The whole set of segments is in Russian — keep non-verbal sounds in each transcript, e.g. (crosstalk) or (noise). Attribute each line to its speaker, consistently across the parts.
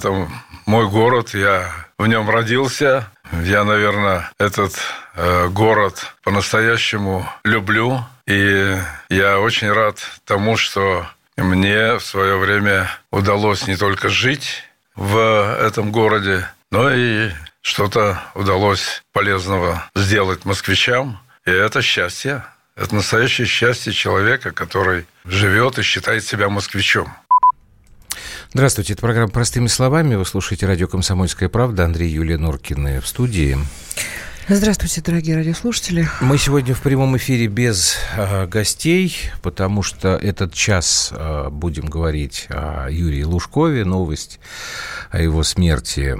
Speaker 1: Это мой город, я в нем родился. Я, наверное, этот э, город по-настоящему люблю. И я очень рад тому, что мне в свое время удалось не только жить в этом городе, но и что-то удалось полезного сделать москвичам. И это счастье. Это настоящее счастье человека, который живет и считает себя москвичом.
Speaker 2: Здравствуйте, это программа «Простыми словами». Вы слушаете радио «Комсомольская правда». Андрей Юлия Норкины в студии.
Speaker 3: Здравствуйте, дорогие радиослушатели.
Speaker 2: Мы сегодня в прямом эфире без э, гостей, потому что этот час э, будем говорить о Юрии Лужкове. Новость о его смерти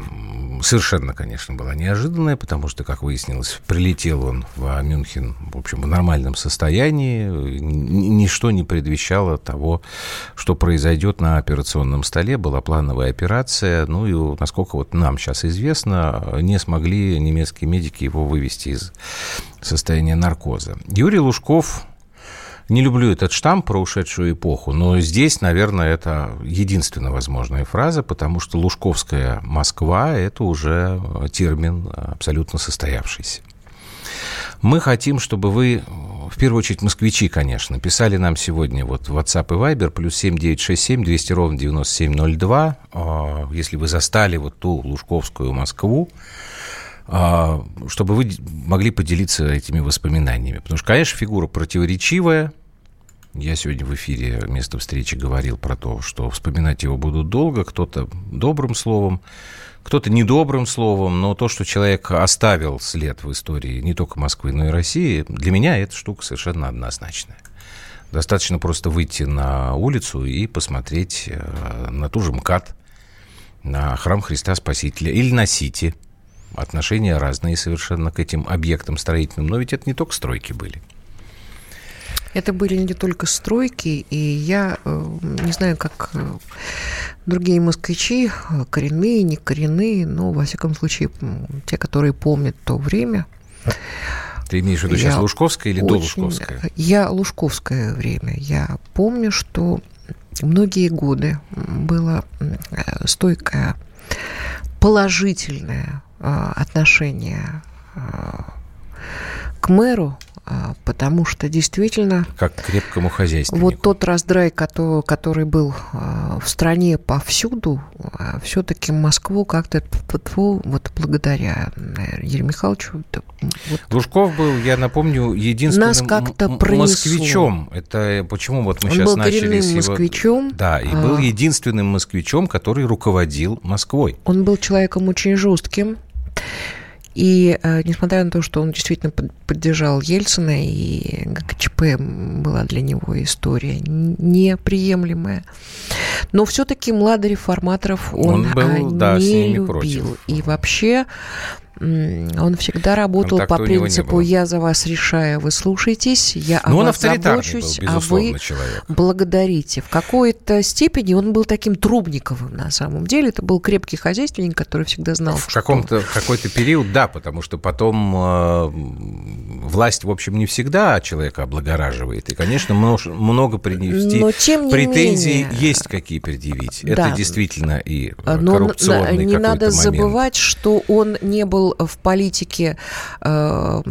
Speaker 2: совершенно, конечно, была неожиданная, потому что, как выяснилось, прилетел он в Мюнхен, в общем, в нормальном состоянии. Ничто не предвещало того, что произойдет на операционном столе. Была плановая операция. Ну и, насколько вот нам сейчас известно, не смогли немецкие медики его вывести из состояния наркоза. Юрий Лужков не люблю этот штамп про ушедшую эпоху, но здесь, наверное, это единственная возможная фраза, потому что Лужковская Москва – это уже термин абсолютно состоявшийся. Мы хотим, чтобы вы, в первую очередь москвичи, конечно, писали нам сегодня вот в WhatsApp и Viber плюс 7967 200 ровно 9702, а, если вы застали вот ту Лужковскую Москву, чтобы вы могли поделиться этими воспоминаниями. Потому что, конечно, фигура противоречивая, я сегодня в эфире место встречи говорил про то, что вспоминать его будут долго, кто-то добрым словом, кто-то недобрым словом, но то, что человек оставил след в истории не только Москвы, но и России, для меня эта штука совершенно однозначная. Достаточно просто выйти на улицу и посмотреть э, на ту же МКАД, на храм Христа Спасителя или на Сити. Отношения разные совершенно к этим объектам строительным, но ведь это не только стройки были.
Speaker 3: Это были не только стройки, и я э, не знаю, как э, другие москвичи, э, коренные, не коренные, но, во всяком случае, те, которые помнят то время.
Speaker 2: Ты имеешь в виду сейчас Лужковское или очень, Лужковское?
Speaker 3: Я Лужковское время. Я помню, что многие годы было стойкое положительное отношение к мэру а, потому что действительно...
Speaker 2: Как к крепкому хозяйству.
Speaker 3: Вот тот раздрай, который, который был а, в стране повсюду, а, все-таки Москву как-то вот благодаря Юрию Михайловичу...
Speaker 2: Вот, Лужков был, я напомню, единственным нас как-то москвичом. Это почему вот мы Он сейчас был начали с его... москвичом. Да, и был единственным москвичом, который руководил Москвой.
Speaker 3: Он был человеком очень жестким, и э, несмотря на то, что он действительно поддержал Ельцина, и ГКЧП была для него история неприемлемая, но все-таки младореформаторов он, он был, да, не любил. Против. И вообще он всегда работал Контакта по принципу «я за вас решаю, вы слушаетесь, я о Но вас забочусь, был, а вы человек. благодарите». В какой-то степени он был таким Трубниковым на самом деле. Это был крепкий хозяйственник, который всегда знал,
Speaker 2: В каком-то какой-то период, да, потому что потом э, власть, в общем, не всегда человека облагораживает. И, конечно, много, много принести Но, тем не претензий менее... есть какие предъявить. Да. Это действительно и коррупционный Но не
Speaker 3: надо
Speaker 2: момент.
Speaker 3: забывать, что он не был в политике э,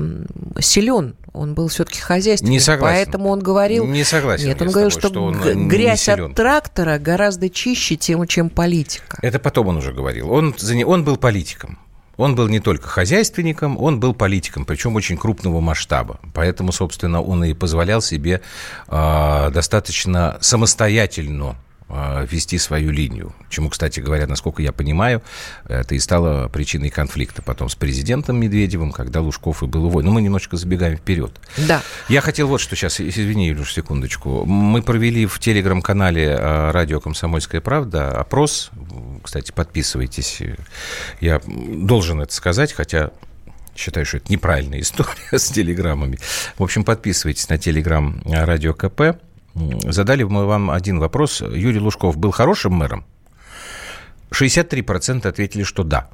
Speaker 3: силен. Он был все-таки хозяйственник. Не согласен. Поэтому он говорил...
Speaker 2: Не согласен.
Speaker 3: Нет, он говорил, тобой, что, что он грязь от трактора гораздо чище, тем, чем политика.
Speaker 2: Это потом он уже говорил. Он, он был политиком. Он был не только хозяйственником, он был политиком, причем очень крупного масштаба. Поэтому, собственно, он и позволял себе э, достаточно самостоятельно вести свою линию. Чему, кстати говоря, насколько я понимаю, это и стало причиной конфликта потом с президентом Медведевым, когда Лужков и был его. Но мы немножечко забегаем вперед.
Speaker 3: Да.
Speaker 2: Я хотел вот что сейчас, извини, Юлюш, секундочку. Мы провели в телеграм-канале а, радио «Комсомольская правда» опрос. Кстати, подписывайтесь. Я должен это сказать, хотя считаю, что это неправильная (laughs) история с телеграммами. В общем, подписывайтесь на телеграм радио КП задали мы вам один вопрос. Юрий Лужков был хорошим мэром? 63% ответили, что да.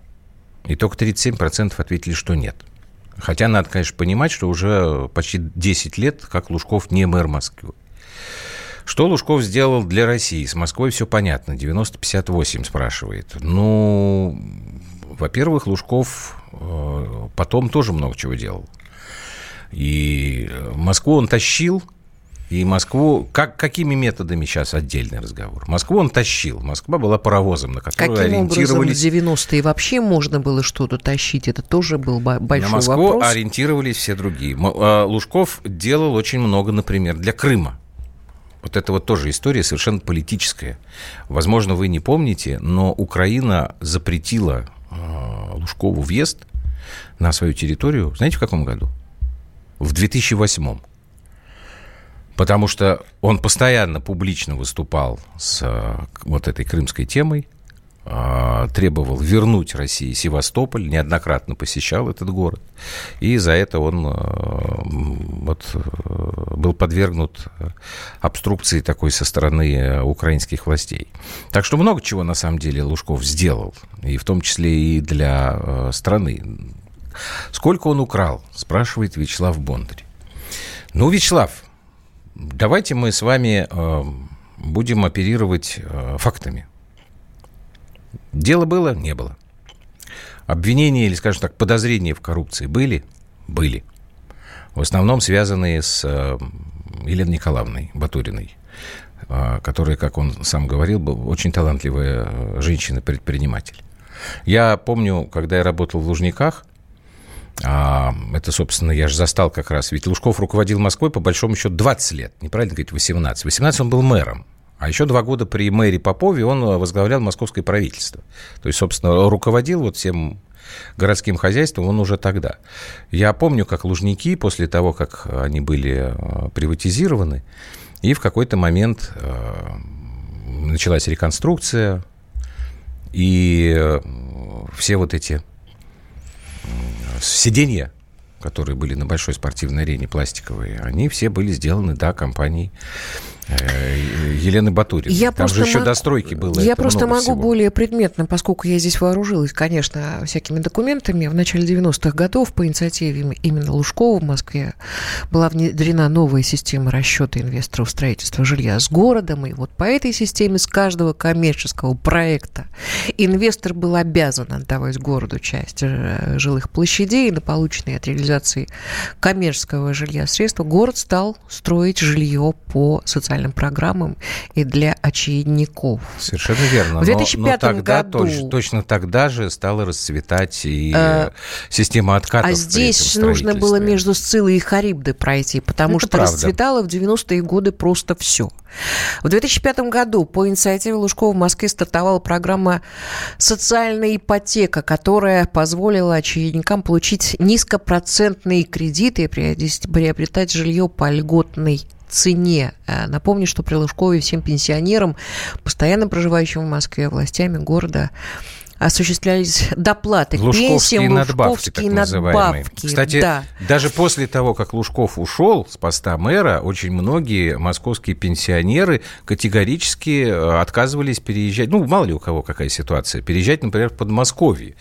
Speaker 2: И только 37% ответили, что нет. Хотя надо, конечно, понимать, что уже почти 10 лет, как Лужков не мэр Москвы. Что Лужков сделал для России? С Москвой все понятно. 90-58 спрашивает. Ну, во-первых, Лужков э, потом тоже много чего делал. И Москву он тащил, и Москву... Как, какими методами сейчас отдельный разговор? Москву он тащил. Москва была паровозом, на который
Speaker 3: Каким
Speaker 2: ориентировались...
Speaker 3: образом в 90-е вообще можно было что-то тащить? Это тоже был большой
Speaker 2: на Москву
Speaker 3: вопрос.
Speaker 2: ориентировались все другие. А, Лужков делал очень много, например, для Крыма. Вот это вот тоже история совершенно политическая. Возможно, вы не помните, но Украина запретила э, Лужкову въезд на свою территорию, знаете, в каком году? В 2008 потому что он постоянно публично выступал с э, вот этой крымской темой, э, требовал вернуть России Севастополь, неоднократно посещал этот город, и за это он э, вот, был подвергнут обструкции такой со стороны украинских властей. Так что много чего на самом деле Лужков сделал, и в том числе и для страны. Сколько он украл, спрашивает Вячеслав Бондарь. Ну, Вячеслав, Давайте мы с вами э, будем оперировать э, фактами. Дело было? Не было. Обвинения или, скажем так, подозрения в коррупции были? Были. В основном связанные с э, Еленой Николаевной Батуриной, которая, как он сам говорил, был очень талантливая женщина-предприниматель. Я помню, когда я работал в Лужниках, а, это, собственно, я же застал как раз. Ведь Лужков руководил Москвой, по большому счету, 20 лет. Неправильно говорить, 18. 18 он был мэром. А еще два года при мэре Попове он возглавлял московское правительство. То есть, собственно, руководил вот всем городским хозяйством он уже тогда. Я помню, как Лужники, после того, как они были э, приватизированы, и в какой-то момент э, началась реконструкция, и э, все вот эти сиденья, которые были на большой спортивной арене пластиковые, они все были сделаны, да, компанией Елены Батуриной. Я Там же еще
Speaker 3: могу,
Speaker 2: достройки было.
Speaker 3: Я просто могу
Speaker 2: всего.
Speaker 3: более предметно, поскольку я здесь вооружилась, конечно, всякими документами. В начале 90-х годов по инициативе именно Лужкова в Москве была внедрена новая система расчета инвесторов строительства жилья с городом. И вот по этой системе с каждого коммерческого проекта инвестор был обязан отдавать городу часть э, жилых площадей на полученные от реализации коммерческого жилья средства. Город стал строить жилье по социальному социальным программам и для очередников.
Speaker 2: Совершенно верно. В 2005 но, но тогда году... Точ, точно тогда же стала расцветать и э, система откатов.
Speaker 3: А здесь нужно было между Сцилой и Харибдой пройти, потому Это что правда. расцветало в 90-е годы просто все. В 2005 году по инициативе Лужкова в Москве стартовала программа «Социальная ипотека», которая позволила очередникам получить низкопроцентные кредиты и приобретать жилье по льготной цене. Э, напомню, что при Лужкове всем пенсионерам, постоянно проживающим в Москве, властями города осуществлялись (laughs) доплаты
Speaker 2: Лужковские пенсиям, надбавки, так надбавки. Кстати, да. даже после того, как Лужков ушел с поста мэра, очень многие московские пенсионеры категорически э, отказывались переезжать, ну, мало ли у кого какая ситуация, переезжать, например, в Подмосковье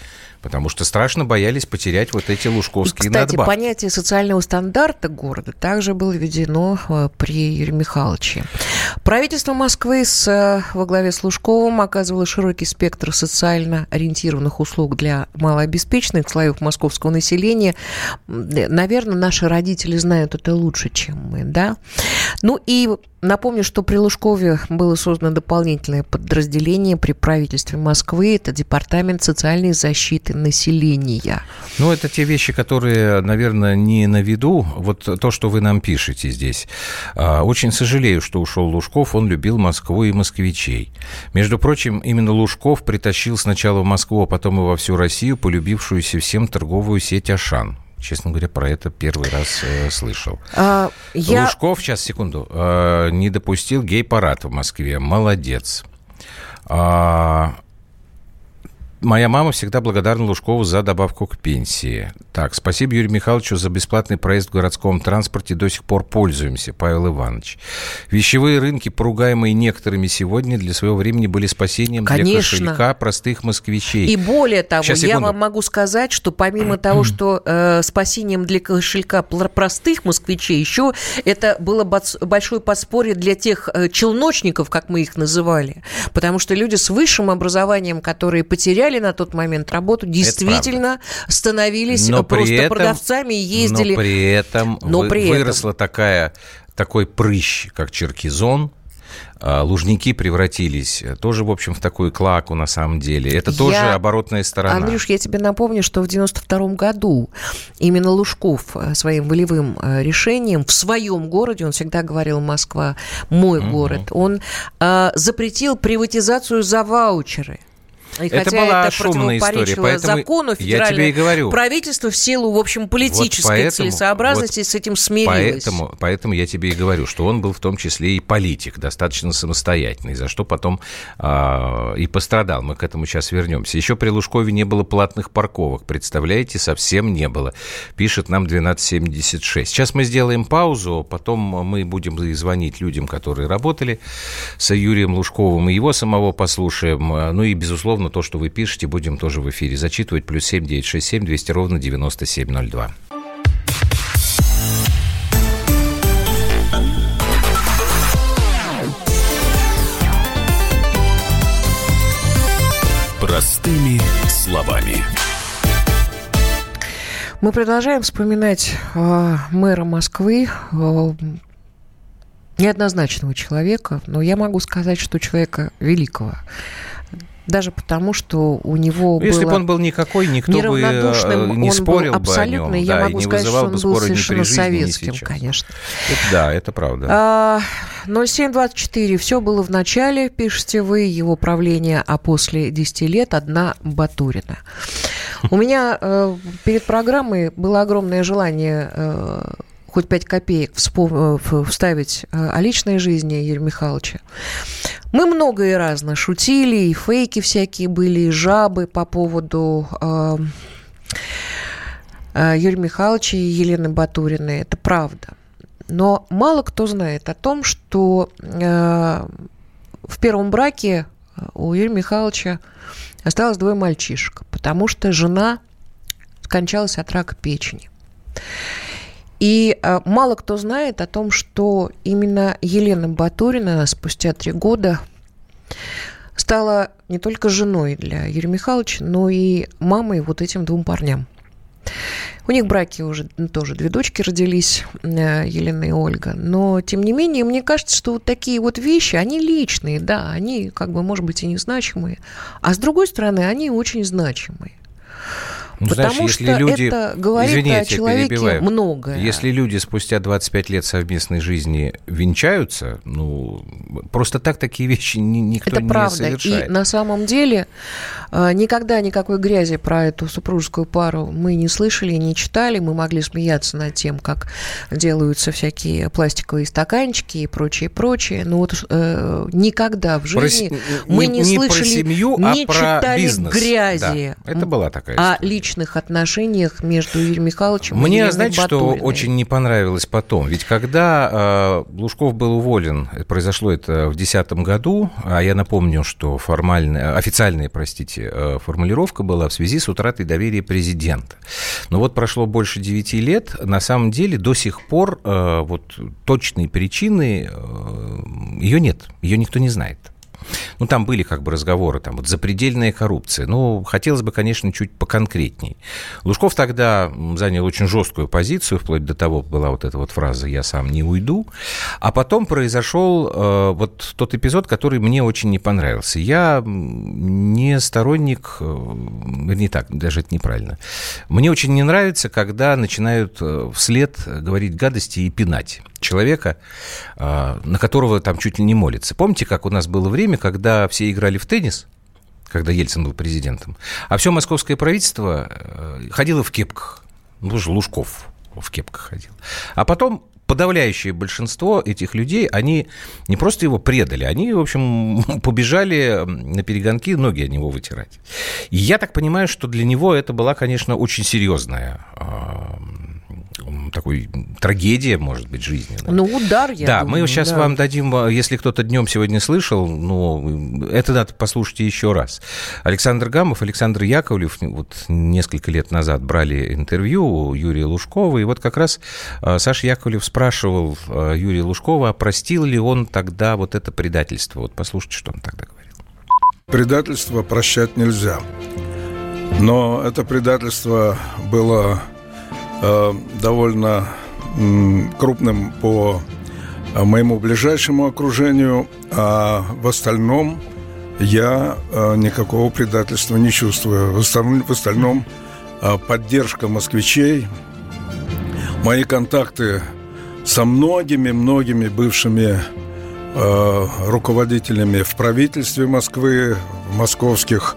Speaker 2: потому что страшно боялись потерять вот эти лужковские
Speaker 3: И, кстати,
Speaker 2: надбавки.
Speaker 3: понятие социального стандарта города также было введено э, при Юрии Михайловиче. Правительство Москвы с, э, во главе с Лужковым оказывало широкий спектр социально ориентированных услуг для малообеспеченных слоев московского населения. Наверное, наши родители знают это лучше, чем мы, да? Ну и Напомню, что при Лужкове было создано дополнительное подразделение при правительстве Москвы. Это Департамент социальной защиты населения.
Speaker 2: Ну, это те вещи, которые, наверное, не на виду. Вот то, что вы нам пишете здесь. А, очень сожалею, что ушел Лужков. Он любил Москву и москвичей. Между прочим, именно Лужков притащил сначала в Москву, а потом и во всю Россию полюбившуюся всем торговую сеть «Ашан». Честно говоря, про это первый раз э, слышал. А, я... Лужков, сейчас, секунду, э, не допустил гей-парад в Москве. Молодец. А, Моя мама всегда благодарна Лужкову за добавку к пенсии. Так, спасибо Юрию Михайловичу за бесплатный проезд в городском транспорте. До сих пор пользуемся, Павел Иванович. Вещевые рынки, поругаемые некоторыми сегодня, для своего времени были спасением
Speaker 3: Конечно.
Speaker 2: для кошелька простых москвичей.
Speaker 3: И более того,
Speaker 2: Сейчас,
Speaker 3: я вам могу сказать, что помимо того, что э, спасением для кошелька простых москвичей, еще это было большое подспорье для тех э, челночников, как мы их называли. Потому что люди с высшим образованием, которые потеряли на тот момент работу, действительно становились
Speaker 2: Но
Speaker 3: просто
Speaker 2: этом-
Speaker 3: продавцами и ездили.
Speaker 2: Но при этом
Speaker 3: Но
Speaker 2: вы-
Speaker 3: при этом.
Speaker 2: выросла такая, такой прыщ, как черкизон. А, Лужники превратились э, тоже, в общем, в такую клаку на самом деле. Это
Speaker 3: Я-
Speaker 2: тоже оборотная сторона.
Speaker 3: Андрюш, я тебе напомню, что в 92 году именно Лужков э, своим волевым э, решением в своем городе, он всегда говорил «Москва – мой город», он э, запретил приватизацию за ваучеры. И
Speaker 2: Это
Speaker 3: хотя
Speaker 2: была
Speaker 3: это
Speaker 2: шумная история, поэтому
Speaker 3: закону
Speaker 2: я тебе и говорю.
Speaker 3: правительство в силу, в общем, политической
Speaker 2: Вот поэтому-
Speaker 3: целесообразности с этим смирилось.
Speaker 2: Поэтому, поэтому я тебе и говорю, что он был в том числе и политик, достаточно самостоятельный, за что потом а, и пострадал. Мы к этому сейчас вернемся. Еще при Лужкове не было платных парковок, представляете, совсем не было. Пишет нам 1276. Сейчас мы сделаем паузу, потом мы будем звонить людям, которые работали с Юрием Лужковым, и его самого послушаем. Ну и, безусловно, то, что вы пишете, будем тоже в эфире зачитывать. Плюс 7 967 200 ровно 9702.
Speaker 4: Простыми словами.
Speaker 3: Мы продолжаем вспоминать э, мэра Москвы, э, неоднозначного человека, но я могу сказать, что человека великого. Даже потому, что у него
Speaker 2: Ну, Если бы он был никакой, никто бы
Speaker 3: неравнодушным,
Speaker 2: э, не спорил
Speaker 3: был
Speaker 2: бы
Speaker 3: абсолютно,
Speaker 2: о нем,
Speaker 3: я
Speaker 2: да,
Speaker 3: могу
Speaker 2: и не
Speaker 3: сказать, что
Speaker 2: бы
Speaker 3: он был
Speaker 2: ни при
Speaker 3: совершенно
Speaker 2: жизни,
Speaker 3: советским, конечно.
Speaker 2: Это да, это правда.
Speaker 3: А, 0724. Все было в начале, пишете вы, его правление, а после 10 лет одна Батурина. (laughs) У меня э, перед программой было огромное желание э, хоть 5 копеек э, вставить э, о личной жизни Юрия Михайловича. Мы много и разно шутили, и фейки всякие были, и жабы по поводу э, э, Юрия Михайловича и Елены Батуриной. Это правда. Но мало кто знает о том, что э, в первом браке у Юрия Михайловича осталось двое мальчишек, потому что жена скончалась от рака печени. И э, мало кто знает о том, что именно Елена Батурина спустя три года стала не только женой для Юрия Михайловича, но и мамой вот этим двум парням. У них в браке уже тоже две дочки родились, э, Елена и Ольга. Но, тем не менее, мне кажется, что вот такие вот вещи, они личные, да, они, как бы, может быть, и незначимые. А с другой стороны, они очень значимые.
Speaker 2: Ну,
Speaker 3: Потому
Speaker 2: знаешь,
Speaker 3: что
Speaker 2: если люди...
Speaker 3: это говорит
Speaker 2: Извини,
Speaker 3: о человеке многое.
Speaker 2: Если люди спустя 25 лет совместной жизни венчаются, ну, просто так такие вещи ни- никто
Speaker 3: Это
Speaker 2: не
Speaker 3: правда.
Speaker 2: совершает.
Speaker 3: И на самом деле э, никогда никакой грязи про эту супружескую пару мы не слышали, не читали. Мы могли смеяться над тем, как делаются всякие пластиковые стаканчики и прочее, прочее. Но вот э, никогда в
Speaker 2: Про
Speaker 3: жизни
Speaker 2: с-
Speaker 3: мы не,
Speaker 2: не
Speaker 3: слышали,
Speaker 2: про семью,
Speaker 3: не
Speaker 2: а про
Speaker 3: читали
Speaker 2: бизнес.
Speaker 3: грязи.
Speaker 2: Да, это была такая
Speaker 3: О
Speaker 2: история.
Speaker 3: Личных отношениях между Юрием Михайловичем и
Speaker 2: Мне,
Speaker 3: Еленой
Speaker 2: знаете, что
Speaker 3: Батуриной.
Speaker 2: очень не понравилось потом? Ведь когда э, Лужков был уволен, произошло это в 2010 году, а я напомню, что формальная, официальная, простите, э, формулировка была в связи с утратой доверия президента. Но вот прошло больше 9 лет, на самом деле до сих пор э, вот точной причины э, ее нет, ее никто не знает. Ну, там были как бы разговоры, там, вот запредельная коррупция. Ну, хотелось бы, конечно, чуть поконкретней. Лужков тогда занял очень жесткую позицию, вплоть до того была вот эта вот фраза «я сам не уйду». А потом произошел э, вот тот эпизод, который мне очень не понравился. Я не сторонник, э, не так, даже это неправильно. Мне очень не нравится, когда начинают э, вслед говорить гадости и пинать человека, э, на которого там чуть ли не молится. Помните, как у нас было время, когда все играли в теннис, когда Ельцин был президентом, а все московское правительство э, ходило в кепках. Ну, тоже Лужков в кепках ходил. А потом подавляющее большинство этих людей, они не просто его предали, они, в общем, (laughs) побежали на перегонки ноги от него вытирать. И я так понимаю, что для него это была, конечно, очень серьезная а, такой трагедия, может быть, жизненная.
Speaker 3: Ну, удар, я
Speaker 2: Да,
Speaker 3: думаю,
Speaker 2: мы сейчас
Speaker 3: да.
Speaker 2: вам дадим, а, если кто-то днем сегодня слышал, ну, это надо послушать еще раз. Александр Гамов, Александр Яковлев вот несколько лет назад брали интервью у Юрия Лужкова, и вот как раз а, Саша Яковлев спрашивал а, Юрия Лужкова, а простил ли он тогда вот это предательство. Вот послушайте, что он тогда говорил.
Speaker 5: Предательство прощать нельзя. Но это предательство было довольно м, крупным по э, моему ближайшему окружению, а в остальном я э, никакого предательства не чувствую. В остальном, э, поддержка москвичей, мои контакты со многими-многими бывшими э, руководителями в правительстве Москвы, в московских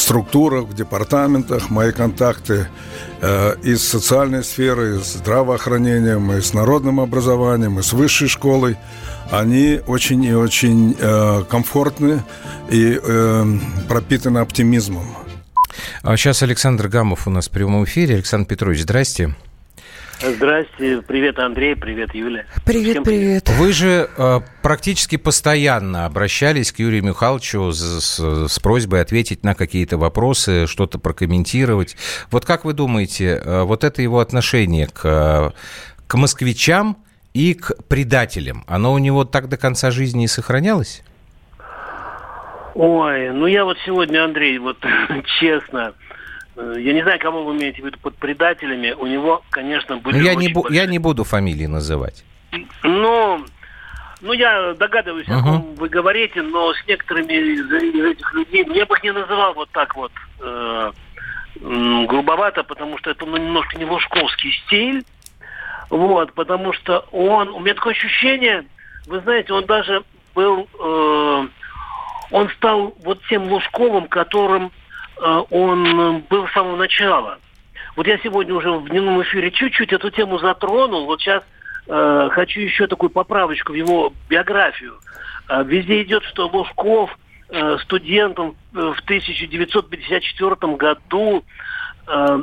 Speaker 5: структурах, в департаментах, мои контакты э, из социальной сферы, с здравоохранением, и с народным образованием, и с высшей школой, они очень и очень э, комфортны и э, пропитаны оптимизмом.
Speaker 2: А сейчас Александр Гамов у нас в прямом эфире. Александр Петрович, здрасте.
Speaker 6: Здрасте, привет, Андрей, привет, Юля.
Speaker 3: Привет,
Speaker 6: Всем
Speaker 3: привет.
Speaker 2: Вы же э, практически постоянно обращались к Юрию Михайловичу с, с- с просьбой ответить на какие-то вопросы, что-то прокомментировать. Вот как вы думаете, э, вот это его отношение к, э, к москвичам и к предателям, оно у него так до конца жизни и сохранялось?
Speaker 6: Ой, ну я вот сегодня, Андрей, вот (laughs) честно, э, я не знаю, кого вы имеете в виду под предателями. У него, конечно, были
Speaker 2: Ну, я, не бу- я не буду фамилии называть.
Speaker 6: Ну, ну, я догадываюсь, о
Speaker 2: Мгм.
Speaker 6: ком вы говорите, но с некоторыми из, из этих людей я бы их не называл вот так вот э, грубовато, потому что это ну, немножко не лужковский стиль. Вот, потому что он, у меня такое ощущение, вы знаете, он даже был, э, он стал вот тем Лужковым, которым э, он был с самого начала. Вот я сегодня уже в дневном эфире чуть-чуть эту тему затронул. Вот сейчас э, хочу еще такую поправочку в его биографию. Э, везде идет, что Лужков э, студентом э, в 1954 году э,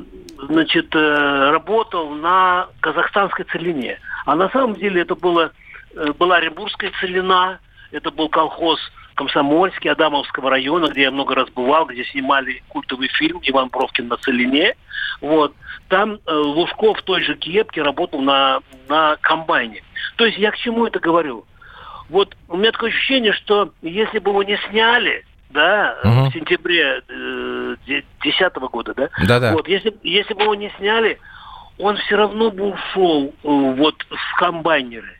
Speaker 6: значит, э, работал на казахстанской целине. А на самом деле это было, э, была Оренбургская целина, это был колхоз Комсомольский, Адамовского района, где я много раз бывал, где снимали культовый фильм «Иван Бровкин на целине». Вот. Там э, Лужков в той же кепке работал на, на комбайне. То есть я к чему это говорю? Вот у меня такое ощущение, что если бы его не сняли, да,
Speaker 2: Мгм.
Speaker 6: в сентябре 2010 года, да,
Speaker 2: Да-да.
Speaker 6: вот, если, если бы его не сняли, он все равно бы ушел э, вот в комбайнеры.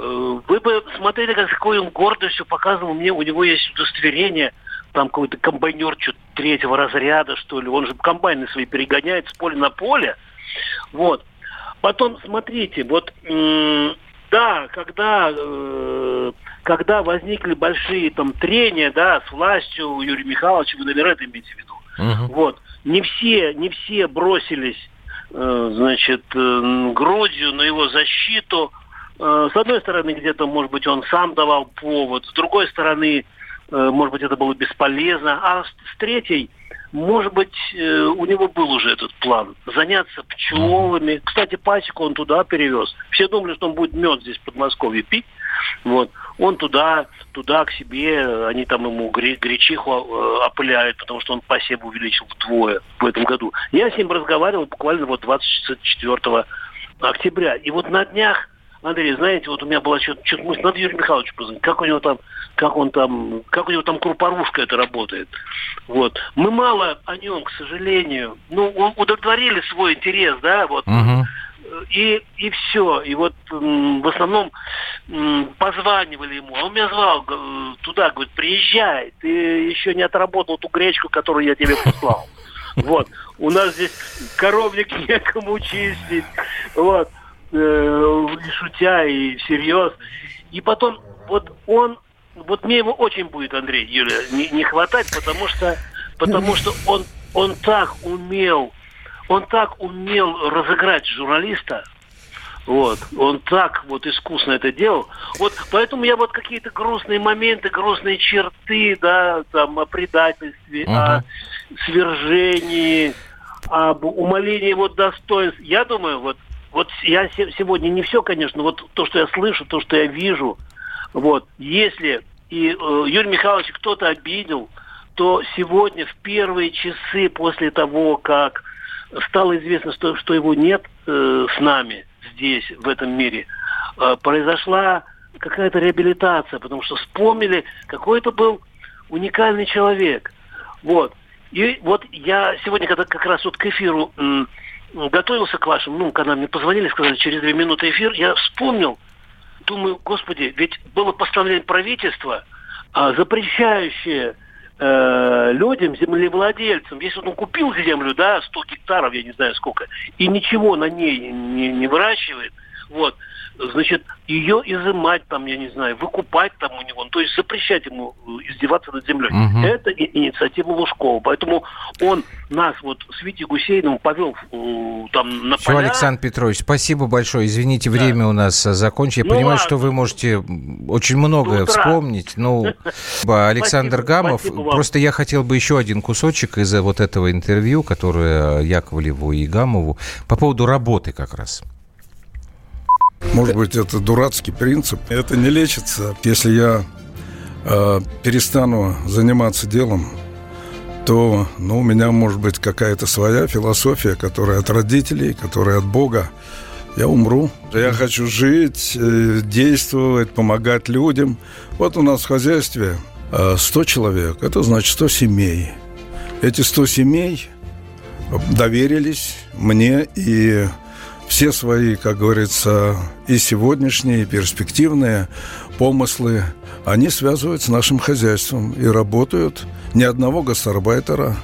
Speaker 6: Э, Вы бы смотрели, как с какой он гордостью показывал мне, у него есть удостоверение, там какой-то комбайнер что третьего разряда, что ли. Он же комбайны свои перегоняет с поля на поле. Вот. Потом, смотрите, вот, да, когда, э, когда возникли большие там трения, да, с властью Юрия Михайловича, вы, наверное, это имеете в виду.
Speaker 2: Мгм.
Speaker 6: Вот. Не все, не все бросились, э, значит, э, грудью на его защиту. Э, С одной стороны, где-то, может быть, он сам давал повод, с другой стороны, э, может быть, это было бесполезно, а с, третьей, может быть, э, у него был уже этот план заняться пчелами. Кстати, пасеку он туда перевез. Все думали, что он будет мед здесь в Подмосковье пить. Вот. Он туда, туда к себе, они там ему гре- гречиху опыляют, потому что он посев увеличил вдвое в этом году. Я с ним разговаривал буквально вот 24 октября. И вот на днях, Андрей, знаете, вот у меня была что-то, что мысль, надо Юрию Михайловичу позвонить, как у него там, как он там, как у него там крупорушка это работает. Вот. Мы мало о нем, к сожалению, ну, удовлетворили свой интерес, да, вот,
Speaker 2: Мгм.
Speaker 6: и, и все. И вот в основном позванивали ему. А он меня звал туда, говорит, приезжай, ты еще не отработал ту гречку, которую я тебе послал. (laughs) Вот. У нас здесь коровник некому чистить. Вот. Э, шутя, и всерьез. И потом, вот он, вот мне его очень будет, Андрей, Юля, не, не хватать, потому что, потому что он, он так умел, он так умел разыграть журналиста, Вот. Он так вот искусно это делал. Вот поэтому я вот какие-то грустные моменты, грустные черты, да, там, о предательстве, uh-huh. о свержении, об умолении вот достоинств. Я думаю, вот, вот я сегодня не все, конечно, вот то, что я слышу, то, что я вижу, вот, если и э, Юрий Михайлович кто-то обидел, то сегодня в первые часы после того, как стало известно, что, что его нет э, с нами здесь, в этом мире, э, произошла какая-то реабилитация, потому что вспомнили, какой это был уникальный человек. Вот. И вот я сегодня, когда как раз вот к эфиру готовился к вашему, ну, когда мне позвонили, сказали, через две минуты эфир, я вспомнил, думаю, господи, ведь было постановление правительства, а, запрещающее э, людям, землевладельцам, если он купил землю, да, 100 гектаров, я не знаю сколько, и ничего на ней не, не выращивает, вот, значит, ее изымать там, я не знаю, выкупать там у него, ну, то есть запрещать ему э, издеваться над землей. Угу. Это инициатива Лужкова. Поэтому он нас вот с Витей Гусейновым повел там на
Speaker 2: Все, поля. Александр Петрович, спасибо большое. Извините, время да. у нас э, закончилось. Я ну, понимаю, ладно. что вы можете очень многое вспомнить. Ну, (laughs) Александр Гамов, просто я хотел бы еще один кусочек из вот этого интервью, которое Яковлеву и Гамову по поводу работы как раз.
Speaker 5: Может быть, это дурацкий принцип. Это не лечится. Если я э, перестану заниматься делом, то ну, у меня может быть какая-то своя философия, которая от родителей, которая от Бога. Я умру. Я хочу жить, э, действовать, помогать людям. Вот у нас в хозяйстве 100 человек, это значит 100 семей. Эти 100 семей доверились мне и все свои, как говорится, и сегодняшние, и перспективные помыслы, они связывают с нашим хозяйством и работают. Ни одного гастарбайтера.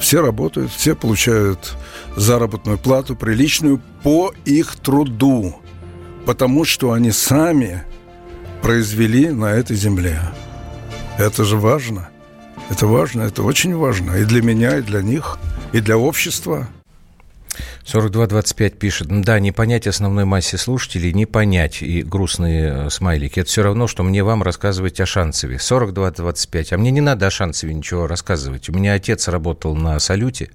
Speaker 5: Все работают, все получают заработную плату приличную по их труду, потому что они сами произвели на этой земле. Это же важно. Это важно, это очень важно и для меня, и для них, и для общества –
Speaker 2: 4225 пишет, да, не понять основной массе слушателей, не понять и грустные э, смайлики. Это все равно, что мне вам рассказывать о Шанцеве. 4225. А мне не надо о Шанцеве ничего рассказывать. У меня отец работал на «Салюте»,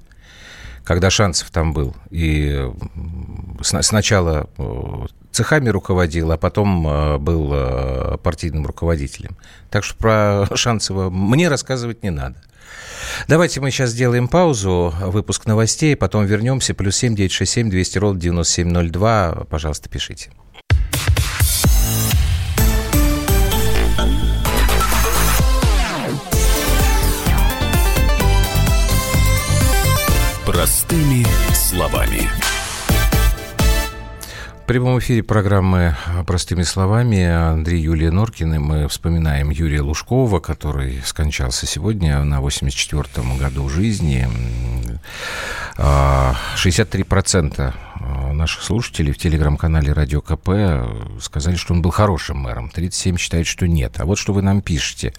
Speaker 2: когда Шанцев там был. И сначала э, цехами руководил, а потом э, был партийным руководителем. Так что про (laughs) Шанцева мне рассказывать не надо. Давайте мы сейчас сделаем паузу, выпуск новостей, потом вернемся. Плюс семь девять шесть семь двести ровно девяносто семь ноль два. Пожалуйста, пишите.
Speaker 4: Простыми словами.
Speaker 2: В прямом эфире программы «Простыми словами» Андрей Юлия Норкин, мы вспоминаем Юрия Лужкова, который скончался сегодня на 84-м году жизни. 63% наших слушателей в телеграм-канале «Радио КП» сказали, что он был хорошим мэром. 37% считают, что нет. А вот что вы нам пишете.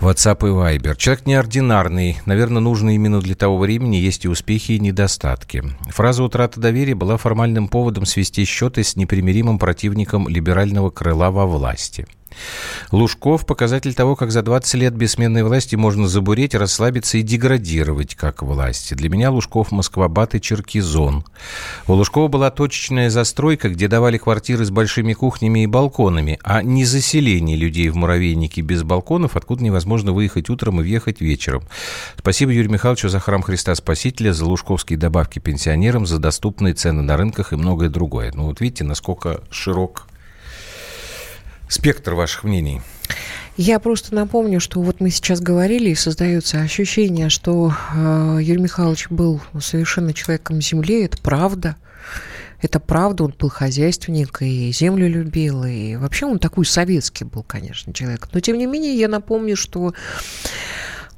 Speaker 2: WhatsApp и Viber. Человек неординарный. Наверное, нужно именно для того времени есть и успехи, и недостатки. Фраза «утрата доверия» была формальным поводом свести счеты с непримиримым противником либерального крыла во власти – Лужков – показатель того, как за 20 лет бессменной власти можно забуреть, расслабиться и деградировать как власти. Для меня Лужков – Москва-Бат и Черкизон. У Лужкова была точечная застройка, где давали квартиры с большими кухнями и балконами, а не заселение людей в муравейнике без балконов, откуда невозможно выехать утром и въехать вечером. Спасибо Юрию Михайловичу за храм Христа Спасителя, за лужковские добавки пенсионерам, за доступные цены на рынках и многое другое. Ну вот видите, насколько широк спектр ваших мнений.
Speaker 3: Я просто напомню, что вот мы сейчас говорили, и создается ощущение, что э, Юрий Михайлович был совершенно человеком земли. Это правда. Это правда, он был хозяйственник и землю любил, и вообще он такой советский был, конечно, человек. Но, тем не менее, я напомню, что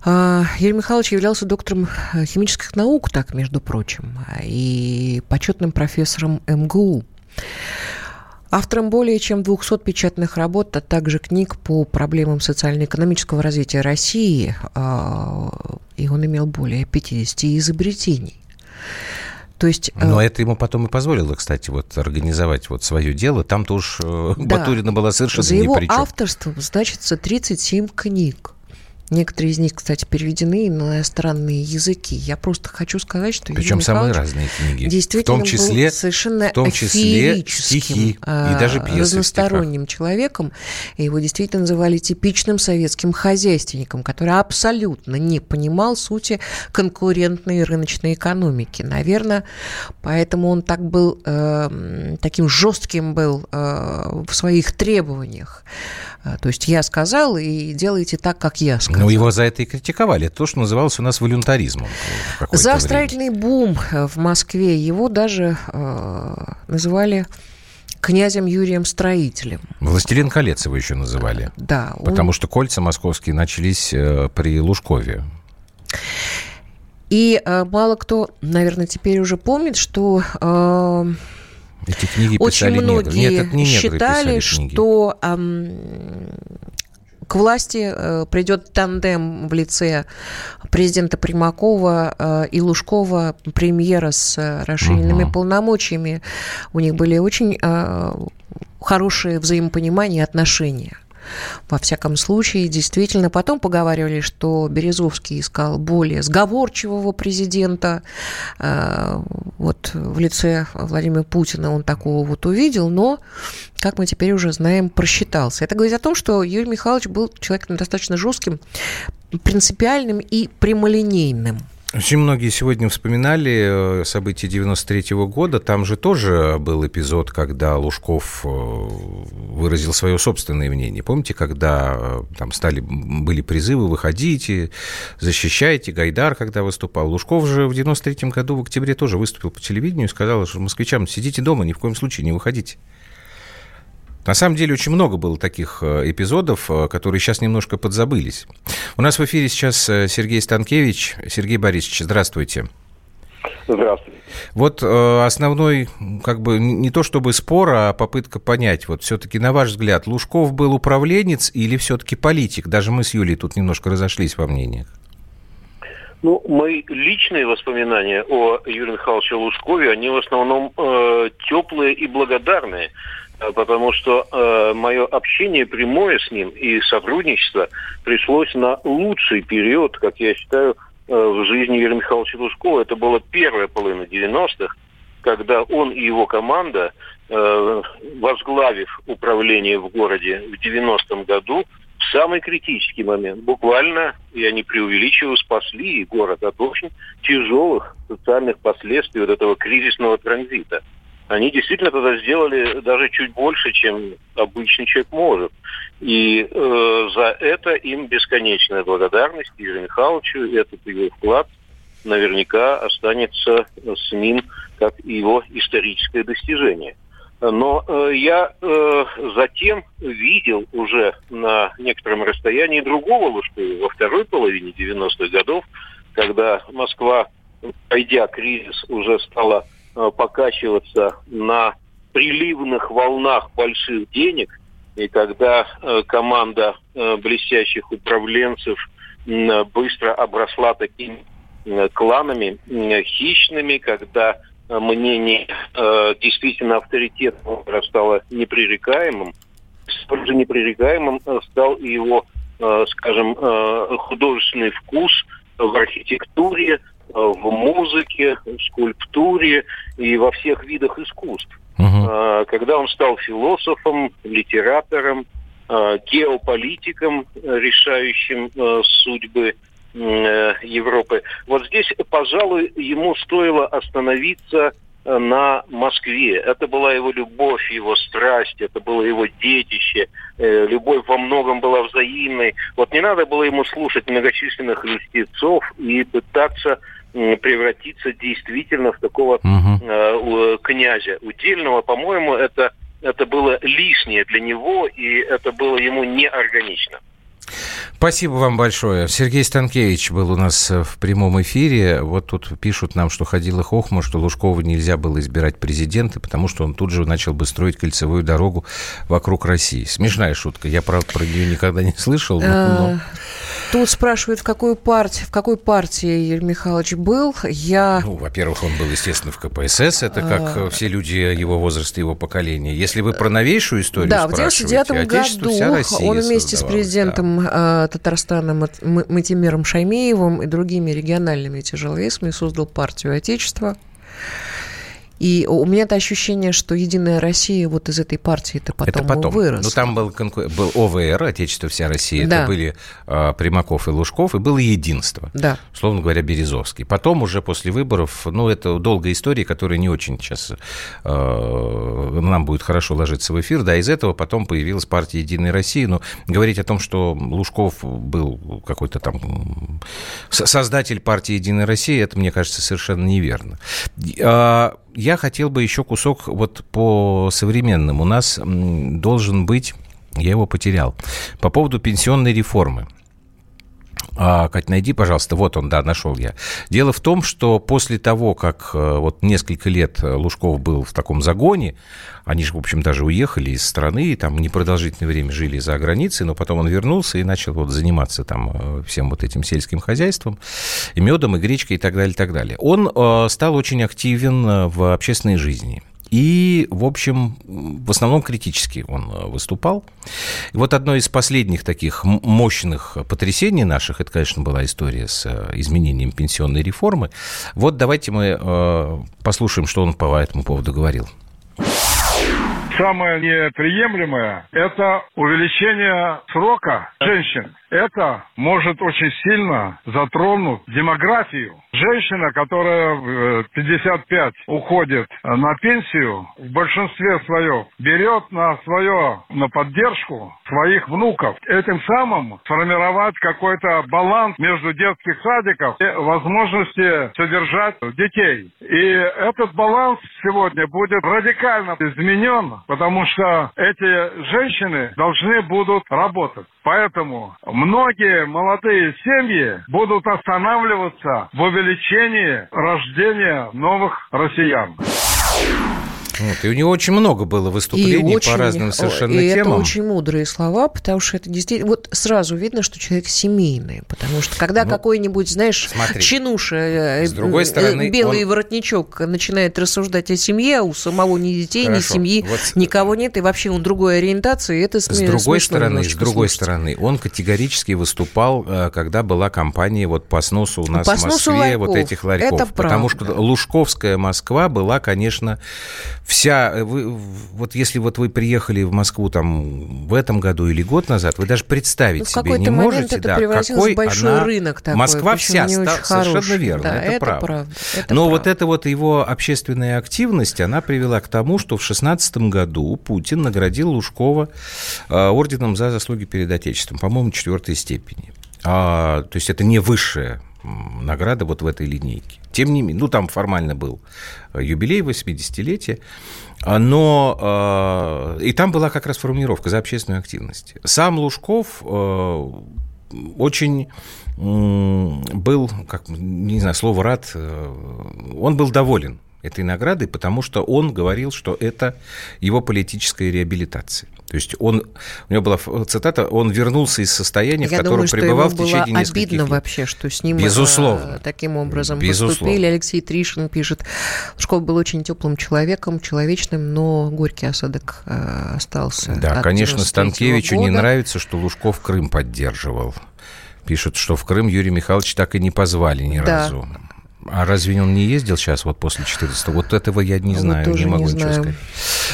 Speaker 3: э, Юрий Михайлович являлся доктором химических наук, так, между прочим, и почетным профессором МГУ. Автором более чем 200 печатных работ, а также книг по проблемам социально-экономического развития России, а, и он имел более 50 изобретений.
Speaker 2: То есть, Но э... это ему потом и позволило, кстати, вот организовать вот свое дело. Там-то уж э, да. Батурина была совершенно
Speaker 3: За его
Speaker 2: ни при чем.
Speaker 3: авторством значится 37 книг. Некоторые из них, кстати, переведены на иностранные языки. Я просто хочу сказать, что
Speaker 2: Причем
Speaker 3: Юрий
Speaker 2: самые разные книги.
Speaker 3: Действительно
Speaker 2: в том числе,
Speaker 3: был совершенно
Speaker 2: в том числе стихи и даже
Speaker 3: пьесы разносторонним человеком. И его действительно называли типичным советским хозяйственником, который абсолютно не понимал сути конкурентной рыночной экономики. Наверное, поэтому он так был, э, таким жестким был э, в своих требованиях. Э, то есть я сказал, и делайте так, как я сказал.
Speaker 2: Ну, его за это и критиковали. Это то, что называлось у нас волюнтаризмом.
Speaker 3: За строительный бум в Москве его даже э, называли князем Юрием Строителем.
Speaker 2: Властелин колец его еще называли.
Speaker 3: Да.
Speaker 2: Потому он... что кольца московские начались э, при Лужкове.
Speaker 3: И э, мало кто, наверное, теперь уже помнит, что э,
Speaker 2: эти книги
Speaker 3: Очень многие Нет, это не считали, что эм, к власти э, придет тандем в лице президента Примакова э, и Лужкова, премьера с э, расширенными угу. полномочиями. У них были очень хорошие взаимопонимания и отношения. Во всяком случае, действительно, потом поговаривали, что Березовский искал более сговорчивого президента. Э, вот в лице Владимира Путина он такого вот увидел, но, как мы теперь уже знаем, просчитался. Это говорит о том, что Юрий Михайлович был человеком достаточно жестким, принципиальным и прямолинейным.
Speaker 2: Очень многие сегодня вспоминали э, события 93 -го года. Там же тоже был эпизод, когда Лужков э, выразил свое собственное мнение. Помните, когда э, там стали, были призывы «выходите, защищайте», Гайдар, когда выступал. Лужков же в 93 году в октябре тоже выступил по телевидению и сказал, что москвичам сидите дома, ни в коем случае не выходите. На самом деле очень много было таких э, эпизодов, э, которые сейчас немножко подзабылись. У нас в эфире сейчас э, Сергей Станкевич. Сергей Борисович, здравствуйте.
Speaker 7: Здравствуйте.
Speaker 2: Вот э, основной, как бы, не то чтобы спор, а попытка понять, вот все-таки, на ваш взгляд, Лужков был управленец или все-таки политик? Даже мы с Юлей тут немножко разошлись во мнениях.
Speaker 7: Ну, мои личные воспоминания о Юрии Михайловиче Лужкове, они в основном э, теплые и благодарные. Э, потому что э, мое общение прямое с ним и сотрудничество пришлось на лучший период, как я считаю, э, в жизни Юрия Михайловича Лужкова. Это была первая половина 90-х, когда он и его команда, э, возглавив управление в городе в 90-м году, в самый критический момент, буквально, я не преувеличиваю, спасли город от очень тяжелых социальных последствий вот этого кризисного транзита они действительно тогда сделали даже чуть больше, чем обычный человек может. И э, за это им бесконечная благодарность Юрию Михайловичу. Этот его вклад наверняка останется с ним как его историческое достижение. Но э, я э, затем видел уже на некотором расстоянии другого Лужкова во второй половине 90-х годов, когда Москва, пройдя кризис, уже стала покачиваться на приливных волнах больших денег, и когда э, команда э, блестящих управленцев быстро обросла такими кланами хищными, когда мнение действительно авторитетного стало непререкаемым, столь же непререкаемым стал и его, скажем, художественный вкус в архитектуре, в музыке, в скульптуре и во всех видах искусств. Uh-huh. Когда он стал философом, литератором, а, геополитиком, решающим а, судьбы э, Европы. Вот здесь, пожалуй, ему стоило остановиться на Москве. Это была его любовь, его страсть, это было его детище. Э, любовь во многом была взаимной. Вот не надо было ему слушать многочисленных льстецов и пытаться превратиться действительно в такого угу. э, князя. Удельного, по-моему, это, это было лишнее для него, и это было ему неорганично.
Speaker 2: Спасибо вам большое. Сергей Станкевич был у нас в прямом эфире. Вот тут пишут нам, что ходила хохма, что Лужкову нельзя было избирать президента, потому что он тут же начал бы строить кольцевую дорогу вокруг России. Смешная шутка. Я, правда, про нее никогда не слышал. Но, но...
Speaker 3: Тут спрашивают, в какой партии, в какой партии Юрий Михайлович был. Я...
Speaker 2: Ну, во-первых, он был, естественно, в КПСС. Это как а... все люди его возраста, его поколения. Если вы про новейшую историю
Speaker 3: Да, в 99 году он вместе с президентом да. Татарстана Матимиром Шаймеевым и другими региональными тяжеловесами создал партию Отечества. И у меня это ощущение, что Единая Россия вот из этой партии это потом, это потом. вырос.
Speaker 2: Ну, там был, был ОВР, Отечество вся Россия. Да. Это были э, Примаков и Лужков, и было Единство.
Speaker 3: Да.
Speaker 2: Условно говоря, Березовский. Потом уже после выборов, ну, это долгая история, которая не очень сейчас э, нам будет хорошо ложиться в эфир. Да, из этого потом появилась партия Единая Россия. Но говорить о том, что Лужков был какой-то там создатель партии Единая Россия, это, мне кажется, совершенно неверно. Я хотел бы еще кусок вот по современным. У нас должен быть, я его потерял, по поводу пенсионной реформы. А, Кать, найди, пожалуйста, вот он, да, нашел я. Дело в том, что после того, как э, вот несколько лет Лужков был в таком загоне, они же, в общем, даже уехали из страны, и там непродолжительное время жили за границей, но потом он вернулся и начал вот заниматься там э, всем вот этим сельским хозяйством, и медом, и гречкой, и так далее, и так далее. Он э, стал очень активен в общественной жизни. И, в общем, в основном критически он э, выступал. И вот одно из последних таких мощных потрясений наших, это, конечно, была история с э, изменением пенсионной реформы. Вот давайте мы э, послушаем, что он по этому поводу говорил.
Speaker 8: Самое неприемлемое – это увеличение срока женщин. Это может очень сильно затронуть демографию. Женщина, которая в 55 уходит на пенсию, в большинстве своем берет на свое, на поддержку своих внуков. Этим самым сформировать какой-то баланс между детских садиков и возможности содержать детей. И этот баланс сегодня будет радикально изменен, потому что эти женщины должны будут работать. Поэтому многие молодые семьи будут останавливаться в увеличении рождения новых россиян.
Speaker 2: Вот, и у него очень много было выступлений очень, по разным совершенно
Speaker 3: и
Speaker 2: темам.
Speaker 3: это очень мудрые слова, потому что это действительно... Вот сразу видно, что человек семейный, потому что когда ну, какой-нибудь, знаешь, смотри, чинуша, э, с другой стороны, белый он... воротничок начинает рассуждать о семье, а у самого ни детей, Хорошо. ни семьи, вот... никого нет, и вообще он другой ориентации, это
Speaker 2: С другой стороны, с другой слушать. стороны, он категорически выступал, э, когда была кампания вот по сносу у нас по в Москве ларьков. вот этих ларьков. Это потому правда. что Лужковская Москва была, конечно, вся... Э, вы, вот если вот вы приехали в Москву там в этом году или год назад, вы даже представить ну, себе не можете,
Speaker 3: да, какой в большой она... рынок такой,
Speaker 2: Москва вся, ста... совершенно верно, да, это, это правда. правда это Но правда. вот эта вот его общественная активность, она привела к тому, что в 16 году Путин наградил Лужкова э, орденом за заслуги перед Отечеством, по-моему, четвертой степени. А, то есть это не высшая награда вот в этой линейке. Тем не менее, ну, там формально был э, юбилей 80-летия, а, но э, и там была как раз формулировка за общественную активность. Сам Лужков э, очень был, как, не знаю, слово рад, он был доволен этой наградой, потому что он говорил, что это его политическая реабилитация. То есть он, у него была цитата, он вернулся из состояния, Я в котором думаю, пребывал в течение нескольких
Speaker 3: обидно
Speaker 2: лет.
Speaker 3: вообще, что с ним
Speaker 2: Безусловно.
Speaker 3: таким образом Безусловно. поступили. Алексей Тришин пишет, Школ был очень теплым человеком, человечным, но горький осадок э, остался.
Speaker 2: Да, конечно, Станкевичу года. не нравится, что Лужков Крым поддерживал. Пишут, что в Крым Юрий Михайлович так и не позвали ни да. разу. А разве он не ездил сейчас вот после 14 Вот этого я не знаю, не могу не ничего сказать.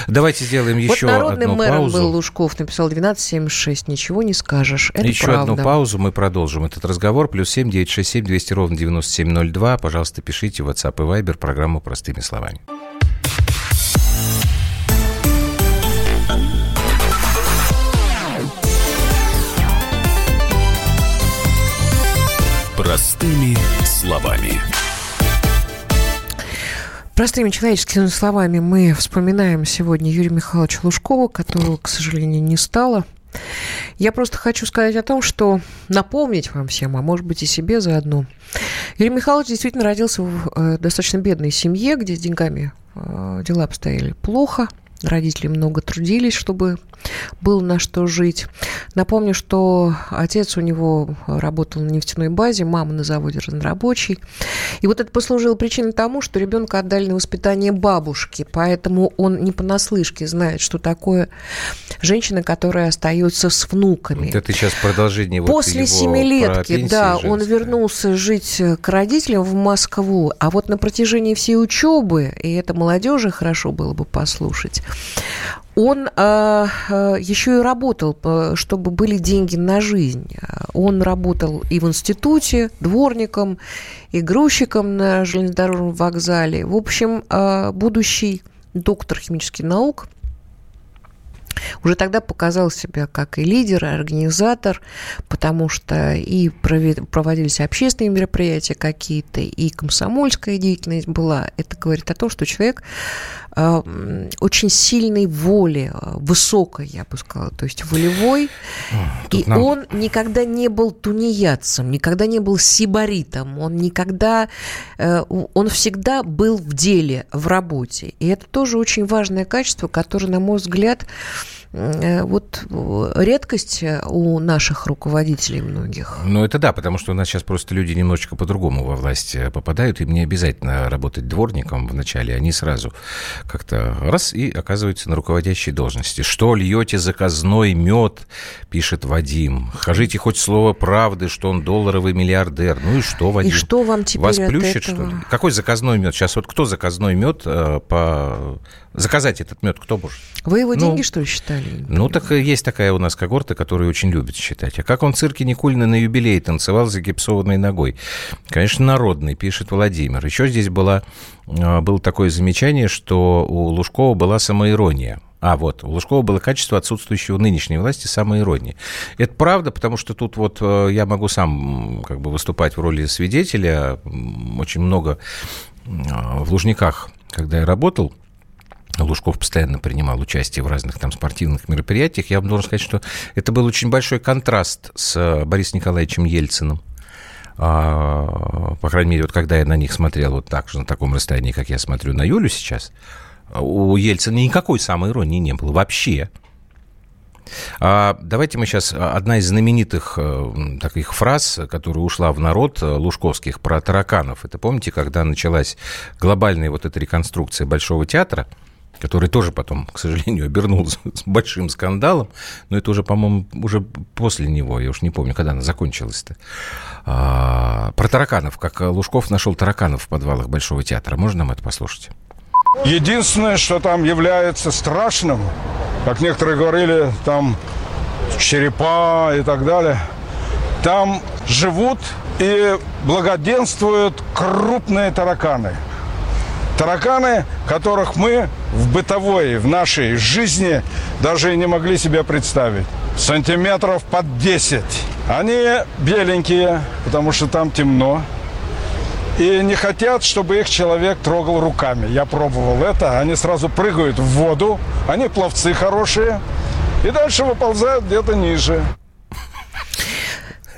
Speaker 2: Давайте сделаем еще вот
Speaker 3: народным
Speaker 2: одну
Speaker 3: мэром
Speaker 2: паузу.
Speaker 3: был Лужков, написал 1276, ничего не скажешь, это
Speaker 2: Еще
Speaker 3: правда.
Speaker 2: одну паузу, мы продолжим этот разговор. Плюс семь девять шесть семь двести ровно девяносто семь ноль два. Пожалуйста, пишите в WhatsApp и Viber программу «Простыми словами».
Speaker 4: Простыми словами.
Speaker 3: Простыми человеческими словами мы вспоминаем сегодня Юрия Михайловича Лужкова, которого, к сожалению, не стало – Я просто хочу сказать о том, что напомнить вам всем, а может быть и себе заодно. Юрий Михайлович действительно родился в э, достаточно бедной семье, где с деньгами э, дела обстояли плохо. Родители много трудились, чтобы было на что жить. Напомню, что отец у него работал на нефтяной базе, мама на заводе разнорабочий. И вот это послужило причиной тому, что ребенка отдали на воспитание бабушки, поэтому он не понаслышке знает, что такое женщина, которая остается с внуками. Вот
Speaker 2: это сейчас продолжение
Speaker 3: После
Speaker 2: вот
Speaker 3: семилетки, да, женской. он вернулся жить к родителям в Москву, а вот на протяжении всей учебы, и это молодежи хорошо было бы послушать, он э, еще и работал, чтобы были деньги на жизнь. Он работал и в институте, дворником, и грузчиком на железнодорожном вокзале. В общем, э, будущий доктор химических наук – уже тогда показал себя как и лидер, и организатор, потому что и проводились общественные мероприятия какие-то, и комсомольская деятельность была. Это говорит о том, что человек очень сильной воли, высокой, я бы сказала, то есть волевой. Тут и нам... он никогда не был тунеядцем, никогда не был сибаритом, он никогда, э, он всегда был в деле, в работе. И это тоже очень важное качество, которое, на мой взгляд, Э, вот э, редкость у наших руководителей многих.
Speaker 2: Ну, это да, потому что у нас сейчас просто люди немножечко по-другому во власть э, попадают, им не обязательно работать дворником вначале, они сразу как-то раз и оказываются на руководящей должности. Что льете заказной мед, пишет Вадим. Скажите хоть слово правды, что он долларовый миллиардер. Ну и что, Вадим?
Speaker 3: И что вам теперь
Speaker 2: Вас плющит,
Speaker 3: этого?
Speaker 2: что ли? Какой заказной мед? Сейчас вот кто заказной мед по Заказать этот мед кто может?
Speaker 3: Вы его ну, деньги, что ли, считали?
Speaker 2: Ну, так есть такая у нас когорта, которая очень любит считать. А как он в цирке Никулина на юбилей танцевал за гипсованной ногой? Конечно, народный, пишет Владимир. Еще здесь была, а, было такое замечание, что у Лужкова была самоирония. А, вот, у Лужкова было качество отсутствующего у нынешней власти самоиронии. Это правда, потому что тут вот э, я могу сам как бы выступать в роли свидетеля. Очень много а, в Лужниках, когда я работал, Лужков постоянно принимал участие в разных там спортивных мероприятиях. Я вам должен сказать, что это был очень большой контраст с Борисом Николаевичем Ельциным. А, по крайней мере, вот когда я на них смотрел вот так же, на таком расстоянии, как я смотрю на Юлю сейчас, у Ельцина никакой самой иронии не было вообще. А давайте мы сейчас... Одна из знаменитых э, таких фраз, которая ушла в народ, э, лужковских, про тараканов. Это помните, когда началась глобальная вот эта реконструкция Большого театра – который тоже потом, к сожалению, (laughs) обернулся с большим скандалом, но это уже, по-моему, уже после него, я уж не помню, когда она закончилась-то. А, про тараканов, как Лужков нашел тараканов в подвалах Большого театра. Можно нам это послушать?
Speaker 8: Единственное, что там является страшным, как некоторые говорили, там черепа и так далее, там живут и благоденствуют крупные тараканы – Тараканы, которых мы в бытовой, в нашей жизни даже и не могли себе представить. Сантиметров под 10. Они беленькие, потому что там темно. И не хотят, чтобы их человек трогал руками. Я пробовал это. Они сразу прыгают в воду. Они пловцы хорошие. И дальше выползают где-то ниже.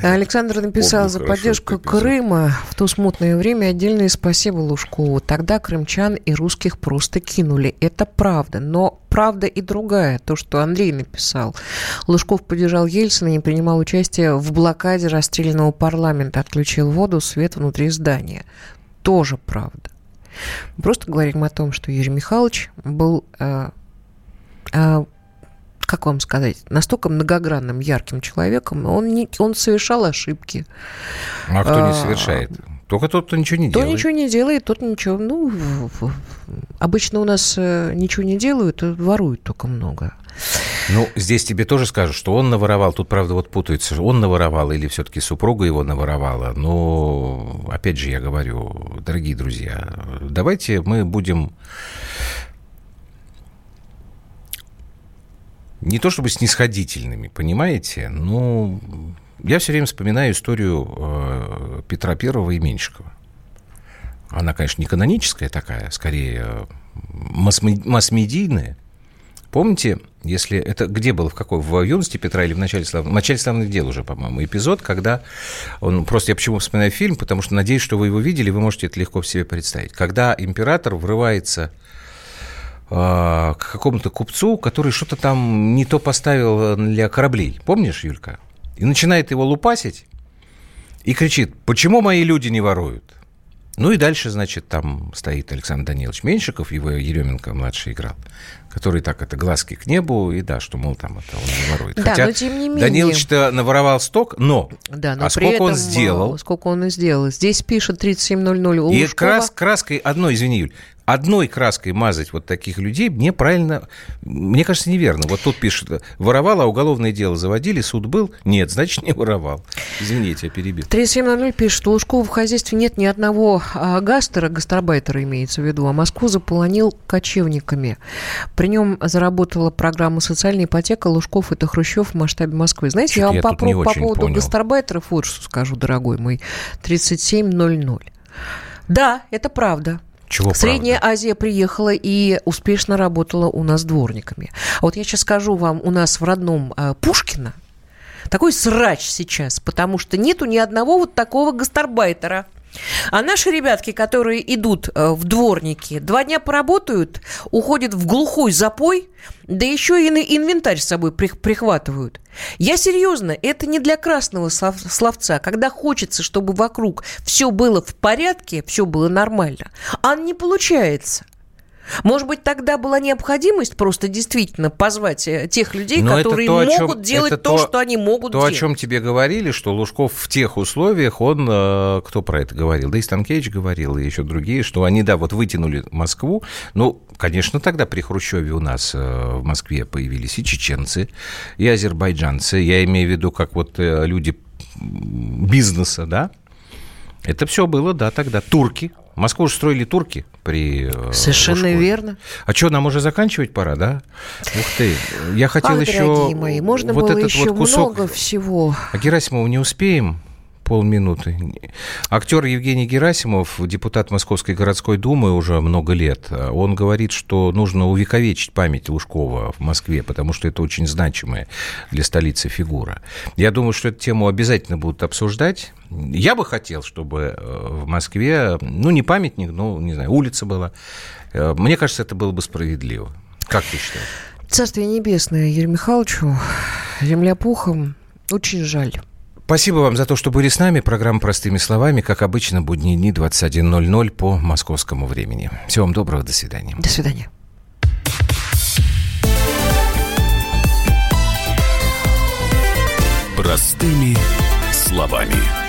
Speaker 3: Александр написал Помню, за поддержку Крыма в то смутное время отдельное спасибо Лужкову. Тогда крымчан и русских просто кинули. Это правда. Но правда и другая. То, что Андрей написал. Лужков поддержал Ельцина и принимал участие в блокаде расстрелянного парламента. Отключил воду, свет внутри здания. Тоже правда. Мы просто говорим о том, что Юрий Михайлович был э, э, как вам сказать, настолько многогранным, ярким человеком, он, не, он совершал ошибки.
Speaker 2: А кто не а, совершает? Только тот, кто ничего не
Speaker 3: кто
Speaker 2: делает.
Speaker 3: Кто ничего не делает, тот ничего. Ну, обычно у нас э, ничего не делают, воруют только много.
Speaker 2: Ну, здесь тебе тоже скажут, что он наворовал. Тут, правда, вот путается, он наворовал или все-таки супруга его наворовала. Но, опять же, я говорю, дорогие друзья, давайте мы будем не то чтобы снисходительными, понимаете? Ну, я все время вспоминаю историю э, Петра Первого и Меньшикова. Она, конечно, не каноническая такая, скорее масс-медийная. Помните, если это где было, в какой? В юности Петра или в начале, слав... в начале славных дел уже, по-моему, эпизод, когда он... Просто я почему вспоминаю фильм, потому что надеюсь, что вы его видели, вы можете это легко себе представить. Когда император врывается э, к какому-то купцу, который что-то там не то поставил для кораблей. Помнишь, Юлька? И начинает его лупасить и кричит, почему мои люди не воруют? Ну и дальше, значит, там стоит Александр Данилович Меньшиков, его Еременко младший играл, который так это глазки к небу, и да, что, мол, там это он не ворует.
Speaker 3: Да,
Speaker 2: Хотя
Speaker 3: но тем не менее...
Speaker 2: Данилович-то наворовал сток, но,
Speaker 3: Да, но
Speaker 2: а сколько
Speaker 3: этом,
Speaker 2: он сделал?
Speaker 3: э, Сколько он и сделал. Здесь пишет 3700 у
Speaker 2: И крас, краской одной, извини, Юль, одной краской мазать вот таких людей неправильно, мне кажется, неверно. Вот тут пишет, воровал, а уголовное дело заводили, суд был? Нет, значит, не воровал. Извини, я перебил.
Speaker 3: 3700 пишет, у Лужкова в хозяйстве нет ни одного а, гастера, гастарбайтера имеется в виду, а Москву заполонил кочевниками. При нем заработала программа «Социальная ипотека». Лужков – это Хрущев в масштабе Москвы. Знаете, я вам
Speaker 2: я
Speaker 3: по, по поводу
Speaker 2: понял.
Speaker 3: гастарбайтеров вот что скажу, дорогой мой. 3700. Да, это правда.
Speaker 2: Чего
Speaker 3: Средняя
Speaker 2: правда?
Speaker 3: Азия приехала и успешно работала у нас дворниками. А вот я сейчас скажу вам, у нас в родном э, Пушкино такой срач сейчас, потому что нету ни одного вот такого гастарбайтера. А наши ребятки, которые идут э, в дворники, два дня поработают, уходят в глухой запой, да еще и инвентарь с собой прих- прихватывают. Я серьезно, это не для красного слов- словца, когда хочется, чтобы вокруг все было в порядке, все было нормально, а не получается. Может быть, тогда была необходимость просто действительно позвать э, тех людей,
Speaker 2: Но
Speaker 3: которые
Speaker 2: то, о чем-
Speaker 3: могут делать то,
Speaker 2: то-
Speaker 3: что они могут
Speaker 2: То,
Speaker 3: делать.
Speaker 2: о чем тебе говорили, что Лужков в тех условиях, он, э, кто про это говорил? Да и Станкевич говорил, и еще другие, что они, да, вот вытянули Москву. Ну, конечно, тогда при Хрущеве у нас э, в Москве появились и чеченцы, и азербайджанцы. Я имею в виду, как вот люди бизнеса, да? Это все было, да, тогда. Турки. Москву же строили турки при э,
Speaker 3: Совершенно
Speaker 2: Лужкове.
Speaker 3: верно.
Speaker 2: А что, нам уже заканчивать пора, да? Ух ты. Я хотел
Speaker 3: Ах,
Speaker 2: еще...
Speaker 3: дорогие мои, можно
Speaker 2: вот
Speaker 3: было
Speaker 2: этот
Speaker 3: еще
Speaker 2: вот кусок...
Speaker 3: много всего.
Speaker 2: А Герасимову не успеем? Полминуты. Актер Евгений Герасимов, депутат Московской городской думы уже много лет, он говорит, что нужно увековечить память Лужкова в Москве, потому что это очень значимая для столицы фигура. Я думаю, что эту тему обязательно будут обсуждать. Я бы хотел, чтобы э, в Москве, ну, не памятник, ну, не знаю, улица была. Э, Мне кажется, это было бы справедливо. Как ты считаешь?
Speaker 3: Царствие небесное Юрию Михайловичу, земля пухом, очень жаль.
Speaker 2: Спасибо вам за то, что были с нами. Программа «Простыми словами», как обычно, будние дни 21.00 по московскому времени. Всего вам доброго, до свидания.
Speaker 3: До свидания.
Speaker 4: Простыми словами.